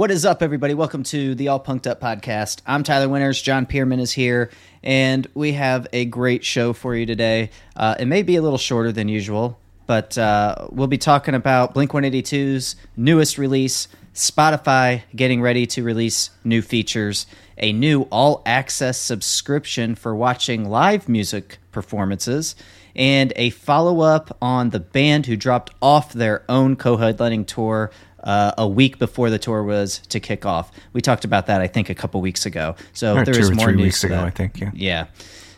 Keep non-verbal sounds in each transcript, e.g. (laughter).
What is up, everybody? Welcome to the All Punked Up podcast. I'm Tyler Winters. John Pierman is here, and we have a great show for you today. Uh, it may be a little shorter than usual, but uh, we'll be talking about Blink 182's newest release, Spotify getting ready to release new features, a new all access subscription for watching live music performances, and a follow up on the band who dropped off their own co headlining tour uh, a week before the tour was to kick off. We talked about that, I think, a couple weeks ago. So Or there two is or more three news weeks ago, that. I think. Yeah, Yeah.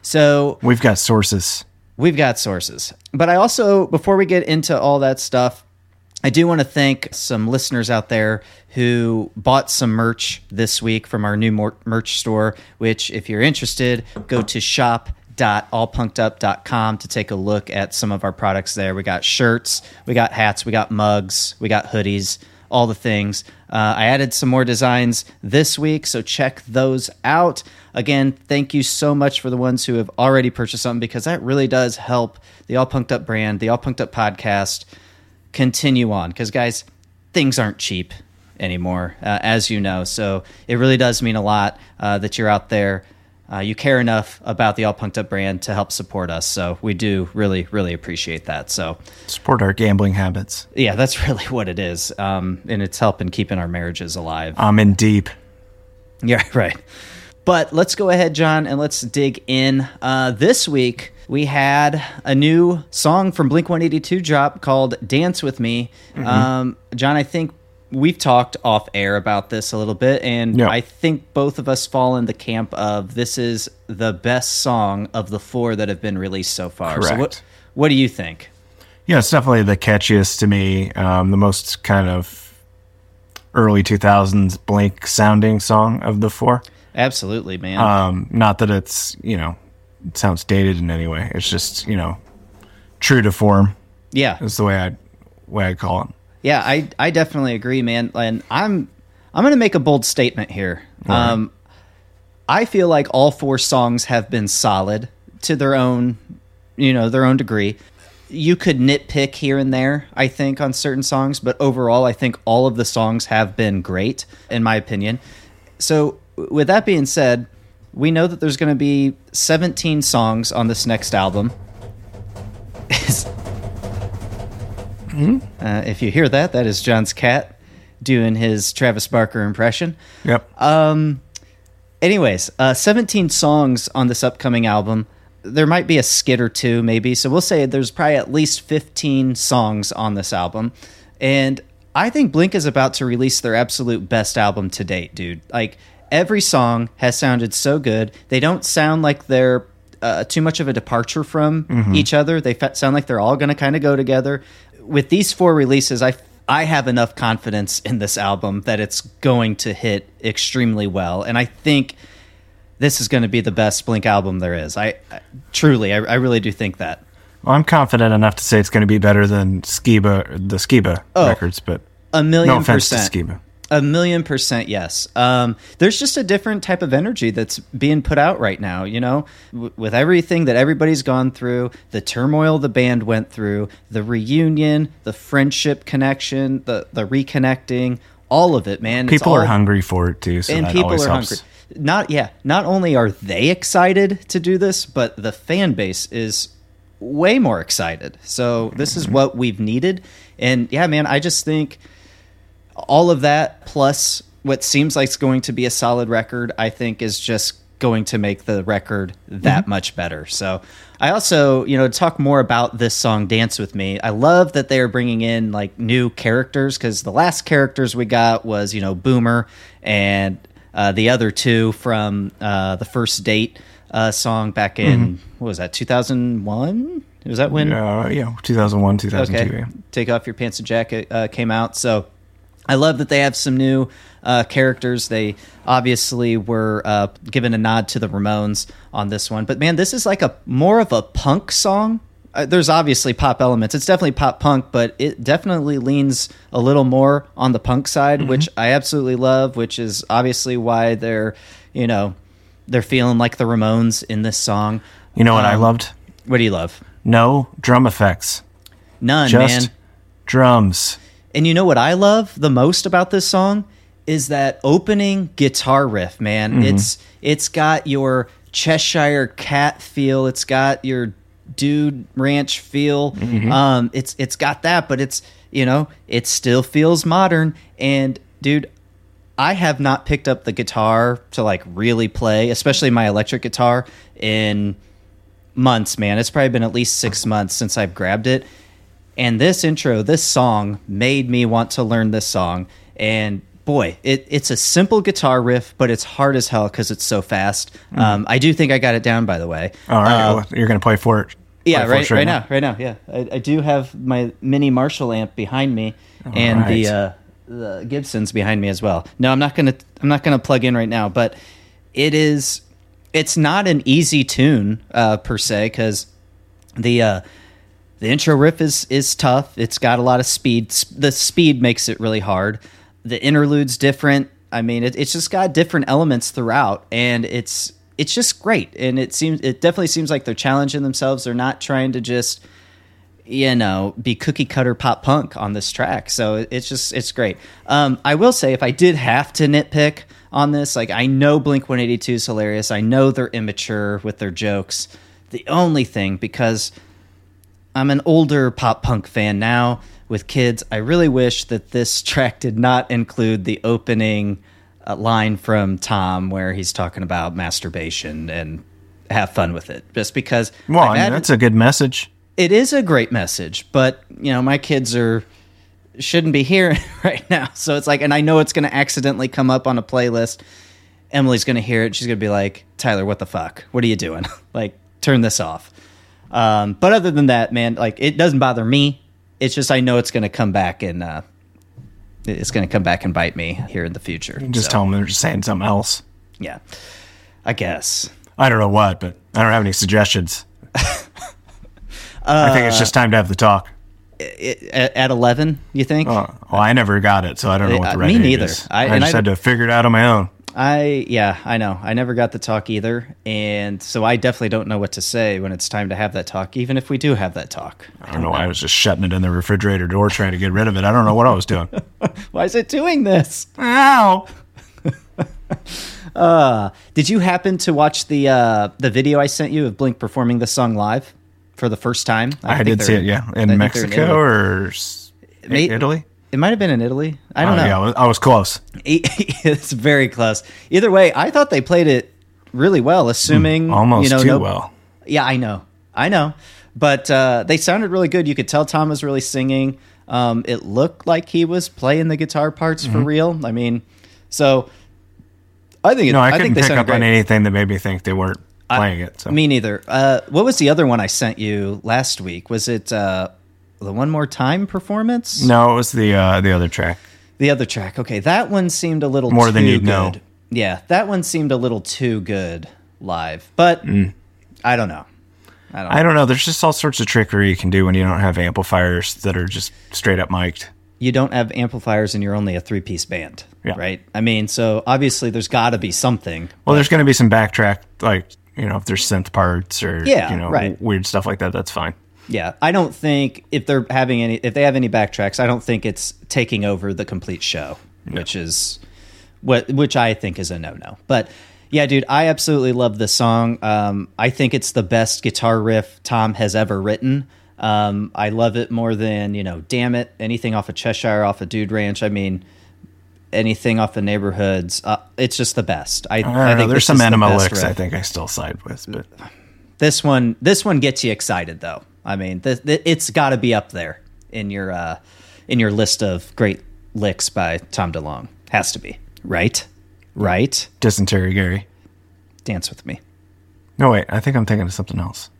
So we've got sources. we've got sources. But I also, before we get into all that stuff, I do want to thank some listeners out there who bought some merch this week from our new merch store, which, if you're interested, go to shop shop.allpunkedup.com to take a look at some of our products there. We got shirts, we got hats, we got mugs, we got hoodies, all the things. Uh, I added some more designs this week, so check those out. Again, thank you so much for the ones who have already purchased something because that really does help the All Punked Up brand, the All Punked Up podcast continue on. Because, guys, things aren't cheap anymore, uh, as you know. So it really does mean a lot uh, that you're out there. Uh, you care enough about the All Punked Up brand to help support us. So we do really, really appreciate that. So, Support our gambling habits. yeah, that's (laughs) really what it is. Um, and it's helping keeping our marriages alive. I'm in deep. Yeah, (laughs) right. But let's go ahead, John, and let's dig in. Uh, this week, we had a new song from Blink 182 drop called Dance With Me. Um, John, I think we've talked off air about this a little bit, and Yeah. I think both of us fall in the camp of this is the best song of the four that have been released so far. So, what, Correct. what do you think? Yeah, it's definitely the catchiest to me. Um, the most kind of early 2000s Blink sounding song of the four. Absolutely, man. Um, not that it's you know it sounds dated in any way. It's just you know true to form yeah. is the way I way I call it. Yeah, I I definitely agree, man. And I'm I'm going to make a bold statement here. Um, I feel like all four songs have been solid to their own, you know, their own degree. You could nitpick here and there, I think, on certain songs, but overall, I think all of the songs have been great, in my opinion. So, with that being said, we know that there's going to be 17 songs on this next album. (laughs) Uh, if you hear that, that is John's cat doing his Travis Barker impression. Yep. Anyways, uh, 17 songs on this upcoming album. There might be a skit or two, maybe. So we'll say there's probably at least 15 songs on this album. And I think Blink is about to release their absolute best album to date, dude. Like, every song has sounded so good. They don't sound like they're uh, too much of a departure from each other. They fe- sound like they're all going to kind of go together. With these four releases, I I have enough confidence in this album that it's going to hit extremely well, and I think this is going to be the best Blink album there is. I, I truly, I, I really do think that. Well, I'm confident enough to say it's going to be better than Skiba, the Skiba oh. records, but A million no offense percent. to Skiba. A million percent, yes. Um, there's just a different type of energy that's being put out right now, you know, w- with everything that everybody's gone through, the turmoil the band went through, the reunion, the friendship connection, the, the reconnecting, all of it, man. It's People are hungry for it too, so and people always are helps. hungry. Not yeah. Not only are they excited to do this, but the fan base is way more excited. So this is what we've needed, and yeah, man, I just think all of that plus what seems like it's going to be a solid record, I think is just going to make the record that much better. So I also, you know, talk more about this song Dance with Me. I love that they're bringing in like new characters cuz the last characters we got was, you know, Boomer and uh, the other two from uh, the first date uh, song back in what was that 2001 was that when Uh, yeah, 2001, 2002. okay yeah. take off your pants and jacket uh, came out so i love that they have some new uh, characters. They obviously were uh, given a nod to the ramones on this one. But man this is like a more of a punk song. Uh, there's obviously pop elements. It's definitely pop punk but it definitely leans a little more on the punk side which i absolutely love which is obviously why they're you know they're feeling like the ramones in this song. You know what I Um, loved? what do you love? No drum effects, none just man. drums. And you know what I love the most about this song is that opening guitar riff, man. It's it's got your Cheshire cat feel. It's got your dude ranch feel. Um, it's it's got that, but it's you know it still feels modern. And dude, I have not picked up the guitar to like really play, especially my electric guitar, in months, man. It's probably been at least six months since I've grabbed it. And this intro, this song made me want to learn this song. And boy, it, it's a simple guitar riff, but it's hard as hell because it's so fast. Um, I do think I got it down, by the way. All right, Uh, well, you're going to play for it. yeah, right, right, now. right now. Yeah, I, I do have my mini Marshall amp behind me, and the uh, the Gibson's behind me as well. No, I'm not gonna I'm not gonna plug in right now, but it is it's not an easy tune uh, per se because the uh, the intro riff is is tough. It's got a lot of speed. The speed makes it really hard. The interlude's different. I mean, it, it's just got different elements throughout, and it's it's just great. And it seems it definitely seems like they're challenging themselves. They're not trying to just you know be cookie cutter pop punk on this track. So it's just it's great. Um, I will say if I did have to nitpick on this, like I know Blink 182 is hilarious. I know they're immature with their jokes. The only thing because I'm an older pop punk fan now with kids. I really wish that this (laughs) track did not include the opening uh, line from Tom where he's talking about masturbation and have fun with it. Just because Well, I've mean, that's a good message. it is a great message, but you know, my kids are shouldn't be here (laughs) right now. So it's like, and I know it's going to accidentally come up on a playlist. Emily's going to hear it. She's going to be like, Tyler, what the fuck? What are you doing? (laughs) like, turn this off. Um, but other than that, man, like, it doesn't bother me. It's just I know it's going to come back and uh, it's going to come back and bite me here in the future. Just So, tell them they're just saying something else. yeah, I guess. I don't know what, but I don't have any suggestions. I think it's just time to have the talk. It, at, at eleven, you think? Oh, well, I never got it, so I don't know what Uh, the right me neither. is. I- I, just I- had to figure it out on my own. I yeah, I know. I never got the talk either, and so I definitely don't know what to say when it's time to have that talk. Even if we do have that talk, I don't know. I was just shutting it in the refrigerator door trying to get rid of it. I don't know what I was doing. (laughs) why is it doing this? Ow! (laughs) Uh, did you happen to watch the uh, the video I sent you of Blink performing this song live for the first time? I, think did see it, yeah. In Mexico Italy. or Italy? It might have been in Italy. I don't Oh, know. Yeah, I was, close. (laughs) it's very close. Either way, I thought they played it really well, assuming Hmm, Almost you know, too no- well. Yeah, I know, I know, but uh, they sounded really good. You could tell Tom was really singing. Um, it looked like he was playing the guitar parts Mm-hmm. for real. I mean, so I think it, No, I, I, couldn't think they pick up on anything that made me think they weren't playing it. So Me neither. Uh, what was the other one I sent you last week? Was it uh, the One More Time performance? no, it was the uh, the other track. The other track. Okay, that one seemed a little More too than you'd good. know. Yeah, that one seemed a little too good live, but Mm. I don't know. I don't. I don't know. There's just all sorts of trickery you can do when you don't have amplifiers that are just straight up mic'd. you don't have amplifiers and you're only a three piece band, Yeah. right? I mean, so obviously there's got to be something. Well, there's going to be some backtrack, like you know, if there's synth parts or Yeah, you know, right. weird stuff like that. That's fine. Yeah, I don't think if they're having any, if they have any backtracks, I don't think it's taking over the complete show, which is what, which I think is a no no. But yeah, dude, I absolutely love this song. Um, I think it's the best guitar riff Tom has ever written. Um, I love it more than you know, damn it, anything off of Cheshire, off of Dude Ranch. I mean, anything off of Neighborhoods. Uh, it's just the best. I, I I think There's some is the Enema best licks I think I still side with, but This one, this one gets you excited though. I mean, th- th- it's got to be up there in your uh, in your list of great licks by Tom DeLonge. Has to be right, right. dysentery Gary. Dance with me, No, wait. I think I'm thinking of something else.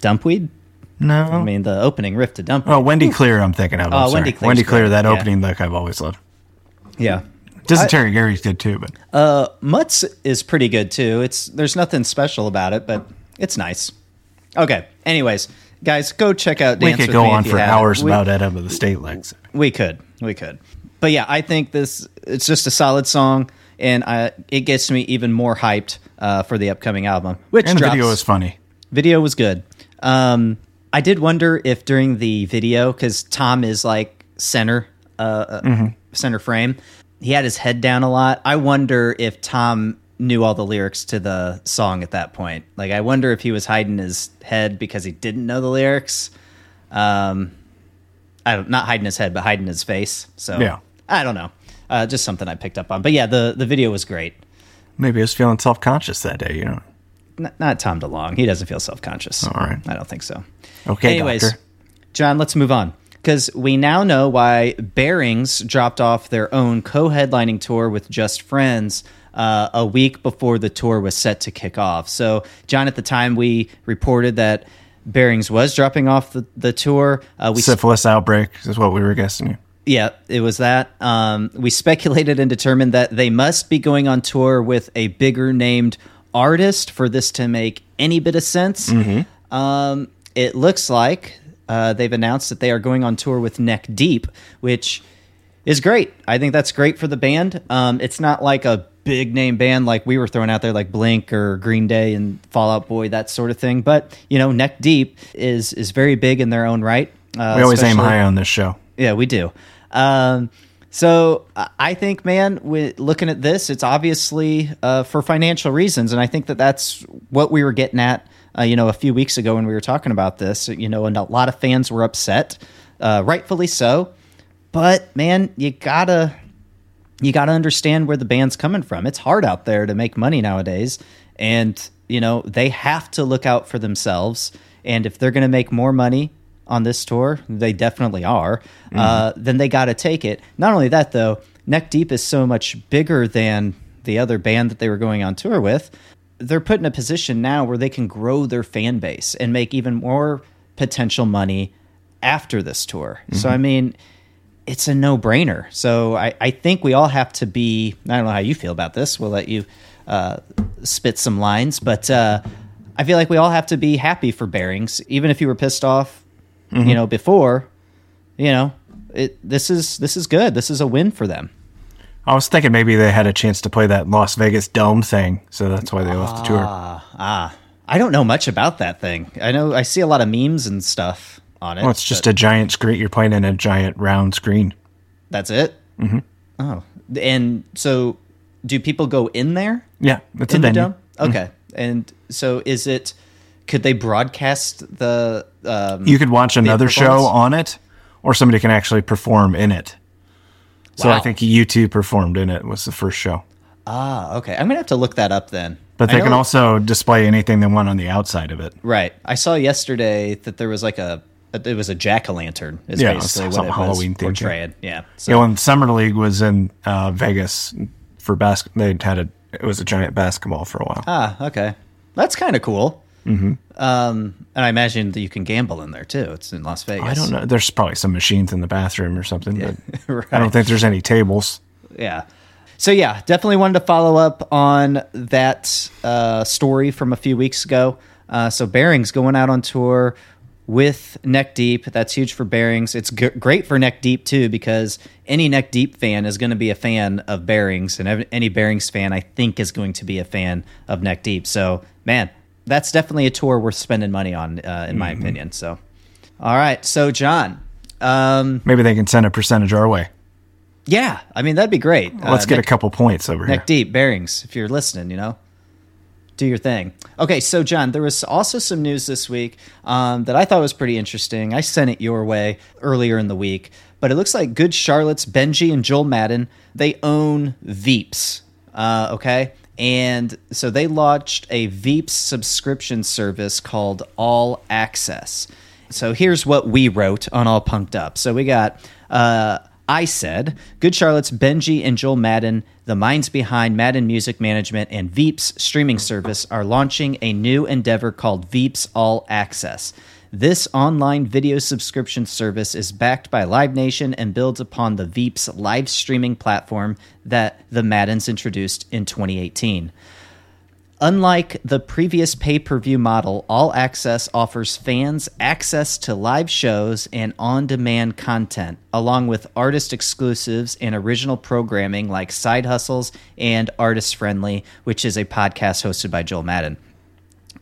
Dumpweed. No. I mean, the opening riff to Dumpweed. oh, Wendy Clear. I'm thinking of. I'm Oh. Wendy Wendy Clear. great, That yeah. opening lick I've always loved. yeah. Dysentery Gary's good too, but Uh, Mutz is pretty good too. It's there's nothing special about it, but it's nice. Okay. Anyways, guys, go check out we Dance could with go on for hours We- about Ed of the State licks. We could, we could, but yeah, I think this it's just a solid song, and I, it gets me even more hyped uh, for the upcoming album. Which And the video is funny. video was good. Um, I did wonder if during the video, because Tom is like center, uh, uh, Mm-hmm. center frame, he had his head down a lot. I wonder if Tom knew all the lyrics to the song at that point. Like, I wonder if he was hiding his head because he didn't know the lyrics. Um, I don't, not hiding his head, but hiding his face. So Yeah. I don't know. Uh, just something I picked up on. But yeah, the the video was great. Maybe he was feeling self conscious that day. You know. N- not Tom DeLonge. He doesn't feel self conscious. All right. I don't think so. Okay, Anyways, doctor. John, let's move on because we now know why Bearings dropped off their own co-headlining tour with Just Friends uh, a week before the tour was set to kick off. So, John, at the time we reported that Bearings was dropping off the, the tour. Uh, we Syphilis outbreak is what we were guessing. yeah, it was that. Um, we speculated and determined that they must be going on tour with a bigger named artist for this to make any bit of sense. Um, it looks like uh, they've announced that they are going on tour with Neck Deep, which is great. I think that's great for the band. Um, it's not like a big name band like we were throwing out there, like Blink or Green Day and Fall Out Boy, that sort of thing. But you know, Neck Deep is is very big in their own right. Uh, We always aim high on this show. yeah, we do. Um, so I- think, man, with looking at this, it's obviously uh, for financial reasons, and I think that that's what we were getting at. Uh, you know, a few weeks ago when we were talking about this, you know, and a lot of fans were upset, uh, rightfully so. But man, you gotta you got to understand where the band's coming from. It's hard out there to make money nowadays. And, you know, they have to look out for themselves. And if they're going to make more money on this tour, they definitely are, uh, then they got to take it. Not only that, though, Neck Deep is so much bigger than the other band that they were going on tour with. They're put in a position now where they can grow their fan base and make even more potential money after this tour. So, I mean, it's a no brainer. So I, I think we all have to be. I don't know how you feel about this. We'll let you uh, spit some lines, but uh, I feel like we all have to be happy for Bearings, even if you were pissed off, you know, before. You know, it. This is this is good. This is a win for them. I was thinking maybe they had a chance to play that Las Vegas Dome thing, so that's why they left the tour. Ah, ah. I don't know much about that thing. I know I see a lot of memes and stuff on it. Well, it's just a giant screen. You're playing in a giant round screen. that's it. Mm-hmm. Oh, and so do people go in there? Yeah, it's in a the dome. Okay, and so is it? Could they broadcast the? Um, You could watch another show on it, or somebody can actually perform in it. So I think U2 performed in it was the first show. ah, okay. I'm gonna have to look that up then. But they can also display anything they want on the outside of it. right. I saw yesterday that there was like a. It was a jack o' lantern. Is Yeah, basically what it was Halloween yeah. portrayed. Yeah. So You know, when Summer League was in uh, Vegas for basketball, they had a it was a giant basketball for a while. ah, okay. That's kind of cool. Mm-hmm. Um, and I imagine that you can gamble in there too. It's in Las Vegas. I don't know. There's probably some machines in the bathroom or something, but (laughs) Right. I don't think there's any tables. yeah. So yeah, definitely wanted to follow up on that uh, story from a few weeks ago. Uh, so Bearings going out on tour with Neck Deep. That's huge for Bearings. It's g- great for Neck Deep too because any Neck Deep fan is going to be a fan of Bearings, and ev- any Bearings fan I think is going to be a fan of Neck Deep. So man, that's definitely a tour worth spending money on, uh, in my opinion. So, all right, so John. Um, Maybe they can send a percentage our way. yeah, I mean that'd be great. Let's Uh, get Neck- a couple points over here. neck deep bearings if you're listening you know do your thing okay so john there was also some news this week um, that i thought was pretty interesting i sent it your way earlier in the week but it looks like good charlotte's benji and joel madden they own veeps uh, okay and so they launched a veeps subscription service called all access so here's what we wrote on All Punked Up. So we got, uh, I said, Good Charlotte's Benji and Joel Madden, the minds behind Madden Music Management and Veeps streaming service, are launching a new endeavor called Veeps All Access. This online video subscription service is backed by Live Nation and builds upon the Veeps live streaming platform that the Maddens introduced in 2018. Unlike the previous pay per view model, All Access offers fans access to live shows and on demand content, along with artist exclusives and original programming like Side Hustles and Artist Friendly, which is a podcast hosted by Joel Madden.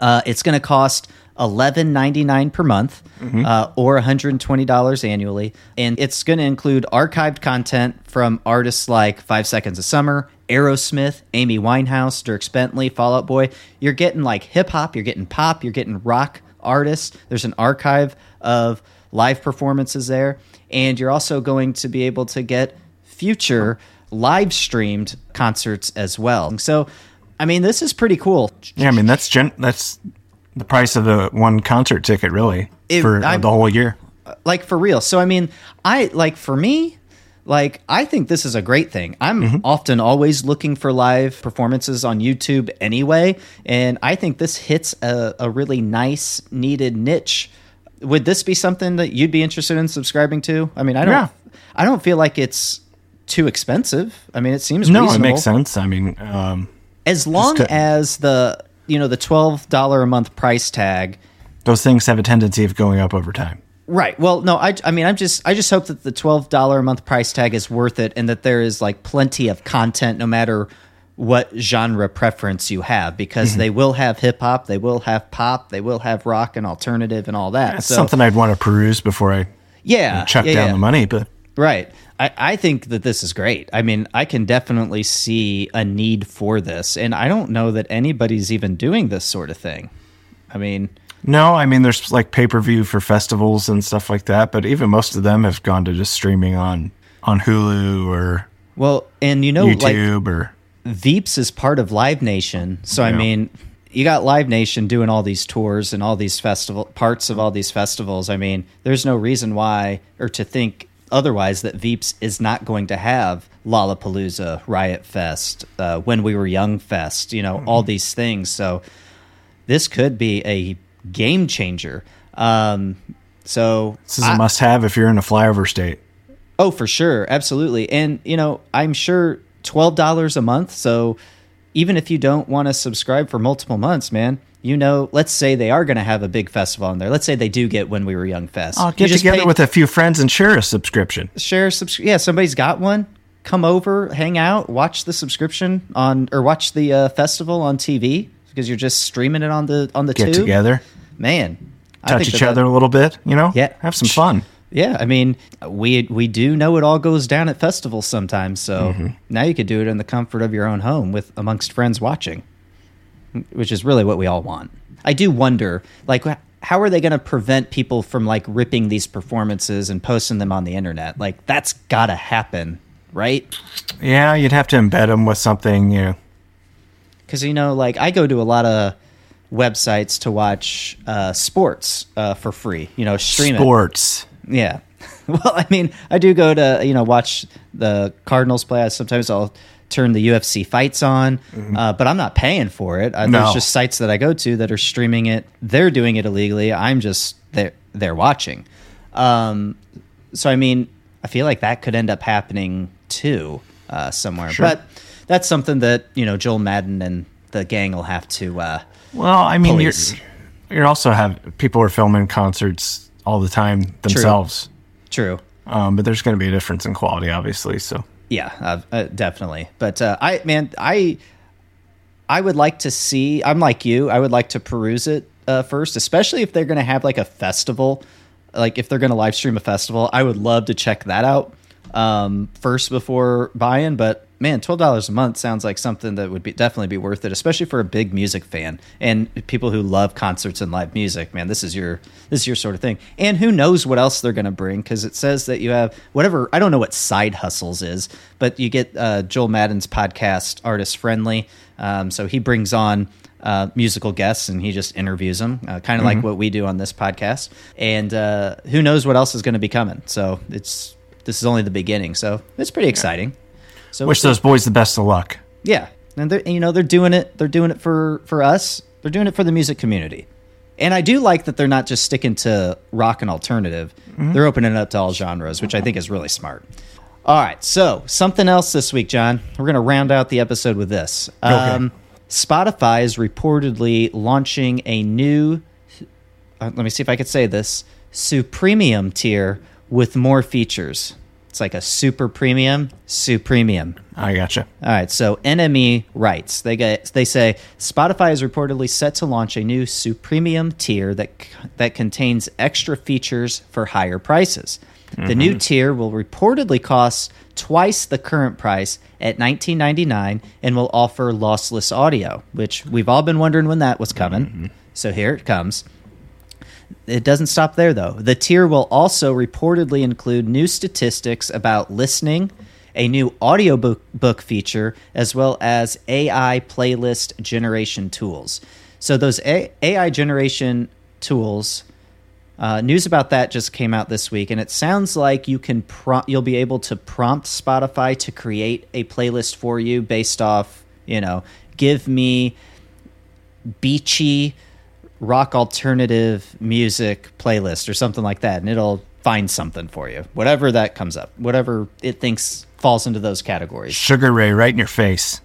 Uh, it's going to cost eleven ninety nine per month, uh, or one hundred and twenty dollars annually, and it's going to include archived content from artists like Five Seconds of Summer, Aerosmith, Amy Winehouse, Dierks Bentley, Fall Out Boy. You're getting like hip hop, you're getting pop, you're getting rock artists. There's an archive of live performances there, and you're also going to be able to get future live streamed concerts as well. So, I mean, this is pretty cool. Yeah, I mean that's gen- that's the price of the one concert ticket, really, It- for uh, the whole year. like for real. So I mean, I like for me, like I think this is a great thing. I'm often always looking for live performances on YouTube anyway, and I think this hits a, a really nice needed niche. Would this be something that you'd be interested in subscribing to? I mean, I don't Yeah. I don't feel like it's too expensive. I mean, it seems No, it makes sense. I mean, um, As long to- as the you know the twelve dollar a month price tag those things have a tendency of going up over time. Right. Well, no, I, I mean, I'm just, I just hope that the twelve dollar a month price tag is worth it, and that there is like plenty of content, no matter what genre preference you have, because Mm-hmm. they will have hip hop, they will have pop, they will have rock and alternative and all that. It's so, something I'd want to peruse before I yeah, chuck yeah, down yeah. the money. But Right. I, I think that this is great. I mean, I can definitely see a need for this, and I don't know that anybody's even doing this sort of thing. I mean, no, I mean, there's like pay per view for festivals and stuff like that. But even most of them have gone to just streaming on on Hulu or well, and you know, like YouTube or Veeps is part of Live Nation, so I mean, you got Live Nation doing all these tours and all these festival parts of all these festivals. I mean, there's no reason why or to think otherwise that Veeps is not going to have Lollapalooza, Riot Fest, uh, When We Were Young Fest, you know, all these things. So this could be a game changer. Um, so this is I- a must have if you're in a flyover state. Oh, for sure, absolutely. And you know, I'm sure twelve dollars a month. So even if you don't want to subscribe for multiple months, man, you know, let's say they are going to have a big festival in there. Let's say they do get when we were young fest. I'll get together pay- with a few friends and share a subscription. share subs- Yeah, somebody's got one. Come over, hang out, watch the subscription on or watch the uh, festival on TV because you're just streaming it on the on the Get tube. together, man. I touch think each other a little bit. You know, Yeah. have some fun. Yeah, I mean, we we do know it all goes down at festivals sometimes. So Mm-hmm. now you could do it in the comfort of your own home with amongst friends watching, which is really what we all want. I do wonder, like, how are they going to prevent people from like ripping these performances and posting them on the internet? Like, that's got to happen, right? Yeah, you'd have to embed them with something. You know, Because you know, like, I go to a lot of websites to watch uh, sports uh, for free. You know, stream it. Yeah. (laughs) Well, I mean, I do go to you know watch the Cardinals play. I- Sometimes I'll turn the UFC fights on, uh, but I'm not paying for it. Uh, No. There's just sites that I go to that are streaming it. They're doing it illegally. I'm just they're they're watching. Um, so I mean, I feel like that could end up happening too uh, somewhere. Sure. But that's something that you know Joel Madden and the gang will have to. Uh, Well, I mean, you're you're also have people are filming concerts all the time themselves. true. Um, but there's going to be a difference in quality, obviously. So Yeah, uh, uh, definitely. But uh, I, man, I, I would like to see. I'm like you. I would like to peruse it uh, first, especially if they're going to have like a festival. Like if they're going to live stream a festival, I would love to check that out um, first before buying. But man, twelve dollars a month sounds like something that would be definitely be worth it, especially for a big music fan and people who love concerts and live music. Man, this is your this is your sort of thing. And who knows what else they're going to bring because it says that you have whatever. I don't know what side hustles is, but you get uh, Joel Madden's podcast, artist friendly. Um, so he brings on uh, musical guests and he just interviews them, uh, kind of like what we do on this podcast. And uh, who knows what else is going to be coming? So it's this is only the beginning. So it's pretty exciting. So wish those boys the best of luck. yeah, and they're you know they're doing it. They're doing it for for us. They're doing it for the music community. And I do like that they're not just sticking to rock and alternative. They're opening it up to all genres, which I think is really smart. All right, so something else this week, John. We're going to round out the episode with this. Um, Spotify is reportedly launching a new. Uh, let me see if I could say this: Supremium tier with more features. It's like a super premium, supremium. I gotcha. All right, so NME writes they get they say Spotify is reportedly set to launch a new supremium tier that that contains extra features for higher prices. The new mm-hmm. tier will reportedly cost twice the current price at 19.99 and will offer lossless audio, which we've all been wondering when that was coming. Mm-hmm. So here it comes. It doesn't stop there, though. The tier will also reportedly include new statistics about listening, a new audiobook book feature, as well as AI playlist generation tools. So, those A- AI generation tools, uh, news about that just came out this week, and it sounds like you can pro- you'll be able to prompt Spotify to create a playlist for you based off, you know, give me beachy rock alternative music playlist or something like that and it'll find something for you. Whatever that comes up whatever it thinks falls into those categories. Sugar Ray right in your face.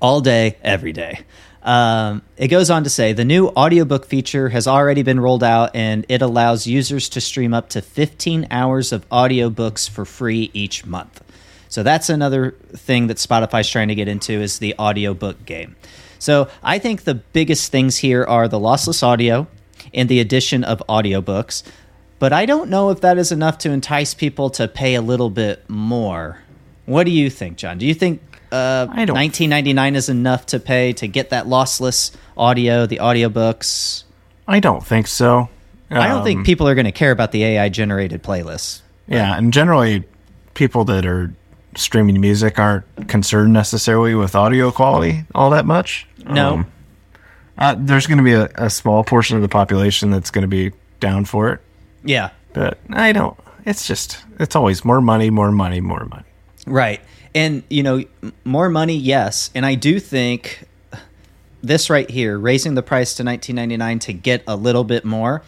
all day every day. Um, it goes on to say the new audiobook feature has already been rolled out and it allows users to stream up to 15 hours of audiobooks for free each month. So that's another thing that spotify's trying to get into is the audiobook game so I think the biggest things here are the lossless audio and the addition of audiobooks. But I don't know if that is enough to entice people to pay a little bit more. What do you think, John? Do you think uh, I don't- 19.99 is enough to pay to get that lossless audio, the audiobooks? I don't think so. I don't Um, think people are going to care about the AI generated playlists. Yeah, and generally, people that are streaming music aren't concerned necessarily with audio quality all that much. No. Um, uh, there's going to be a, a small portion of the population that's going to be down for it, Yeah. but I don't. It's just, it's always more money, more money, more money. Right. And, you know, more money, yes. And I do think this right here, raising the price to 19.99 to get a little bit more,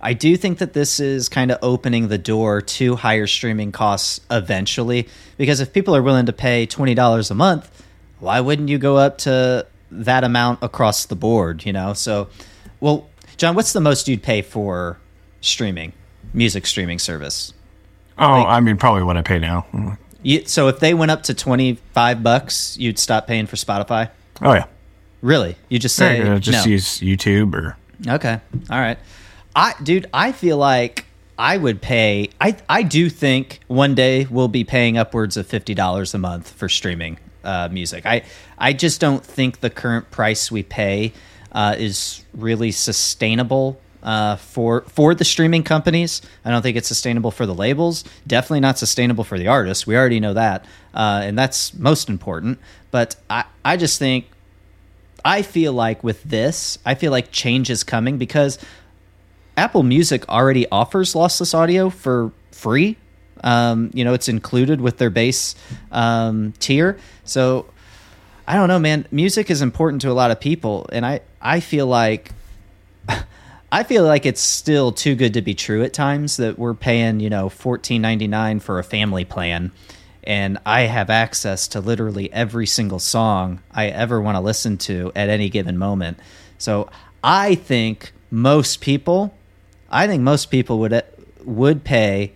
I do think that this is kind of opening the door to higher streaming costs eventually. Because if people are willing to pay $20 a month, why wouldn't you go up to that amount across the board, you know? So, well, John, what's the most you'd pay for streaming, music streaming service? Oh, Like- I mean, probably what I pay now. You, so if they went up to 25 bucks, you'd stop paying for Spotify? Oh yeah, Really? You just say Uh, just no. use YouTube or Okay. All right. I dude, I feel like I would pay I I do think one day we'll be paying upwards of $50 a month for streaming uh, music. I I just don't think the current price we pay uh, is really sustainable uh, for for the streaming companies. I don't think it's sustainable for the labels. Definitely not sustainable for the artists. We already know that, uh, and that's most important. But I I just think I feel like with this, I feel like change is coming because Apple Music already offers lossless audio for free. Um, you know, it's included with their base um, tier. So I don't know, man. Music is important to a lot of people, and I I feel like (laughs) I feel like it's still too good to be true at times that we're paying you know fourteen ninety nine for a family plan, and I have access to literally every single song I ever want to listen to at any given moment. So I think most people, I think most people would would pay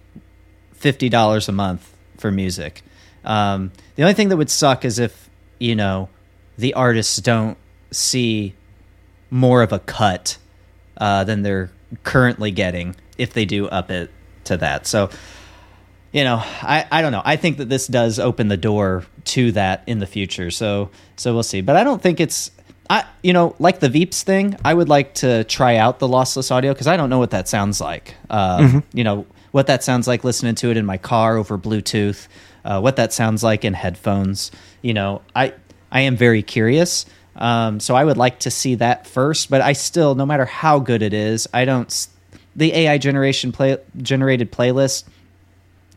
fifty dollars a month for music. Um, the only thing that would suck is if you know the artists don't see more of a cut uh, than they're currently getting if they do up it to that. So, you know, I, I don't know. I think that this does open the door to that in the future. So so we'll see. But I don't think it's I you know like the Veeps thing. I would like to try out the lossless audio because I don't know what that sounds like. Uh, You know what that sounds like listening to it in my car over Bluetooth. Uh, what that sounds like in headphones. You know, I I am very curious. Um, so I would like to see that first, but I still, no matter how good it is, I don't. The AI generation play generated playlist,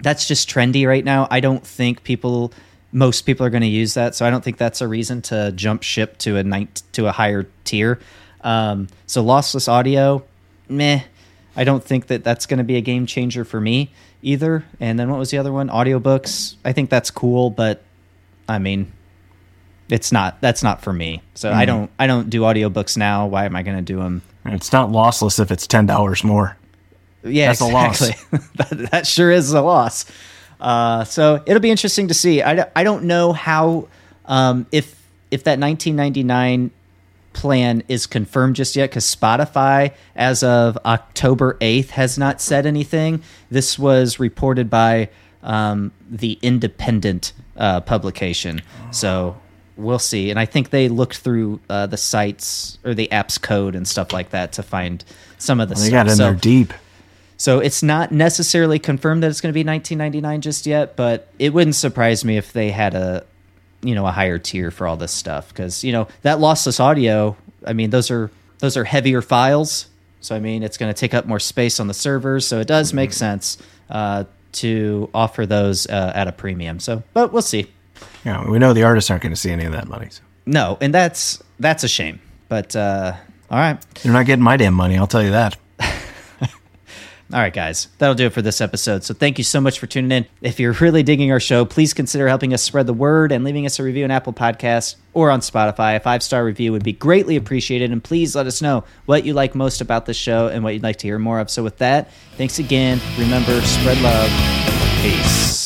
that's just trendy right now. I don't think people, most people are going to use that, so I don't think that's a reason to jump ship to a night to a higher tier. Um, so lossless audio, meh. I don't think that that's going to be a game changer for me either. And then what was the other one? Audiobooks. I think that's cool, but I mean, it's not. That's not for me. So I don't. I don't do audiobooks now. Why am I going to do them? It's not lossless if it's ten dollars more. Yeah, That's a loss. (laughs) that, that sure is a loss. Uh, so it'll be interesting to see. I, I don't know how um, if if that 1999 plan is confirmed just yet because Spotify, as of October 8th, has not said anything. This was reported by um, the Independent uh, publication. So we'll see. And I think they looked through uh, the sites or the app's code and stuff like that to find some of the Well, they stuff. got in so, there deep. so it's not necessarily confirmed that it's going to be 1999 just yet, but it wouldn't surprise me if they had a you know a higher tier for all this stuff because you know that lossless audio. I mean, those are those are heavier files, so I mean it's going to take up more space on the servers. So it does make sense uh, to offer those uh, at a premium. So, but we'll see. Yeah, we know the artists aren't going to see any of that money. So. No, and that's that's a shame. But uh, all right. They're not getting my damn money. I'll tell you that. All right, guys, that'll do it for this episode. So, thank you so much for tuning in. If you're really digging our show, please consider helping us spread the word and leaving us a review on Apple Podcasts or on Spotify. A five star review would be greatly appreciated. And please let us know what you like most about this show and what you'd like to hear more of. So, with that, thanks again. Remember, spread love.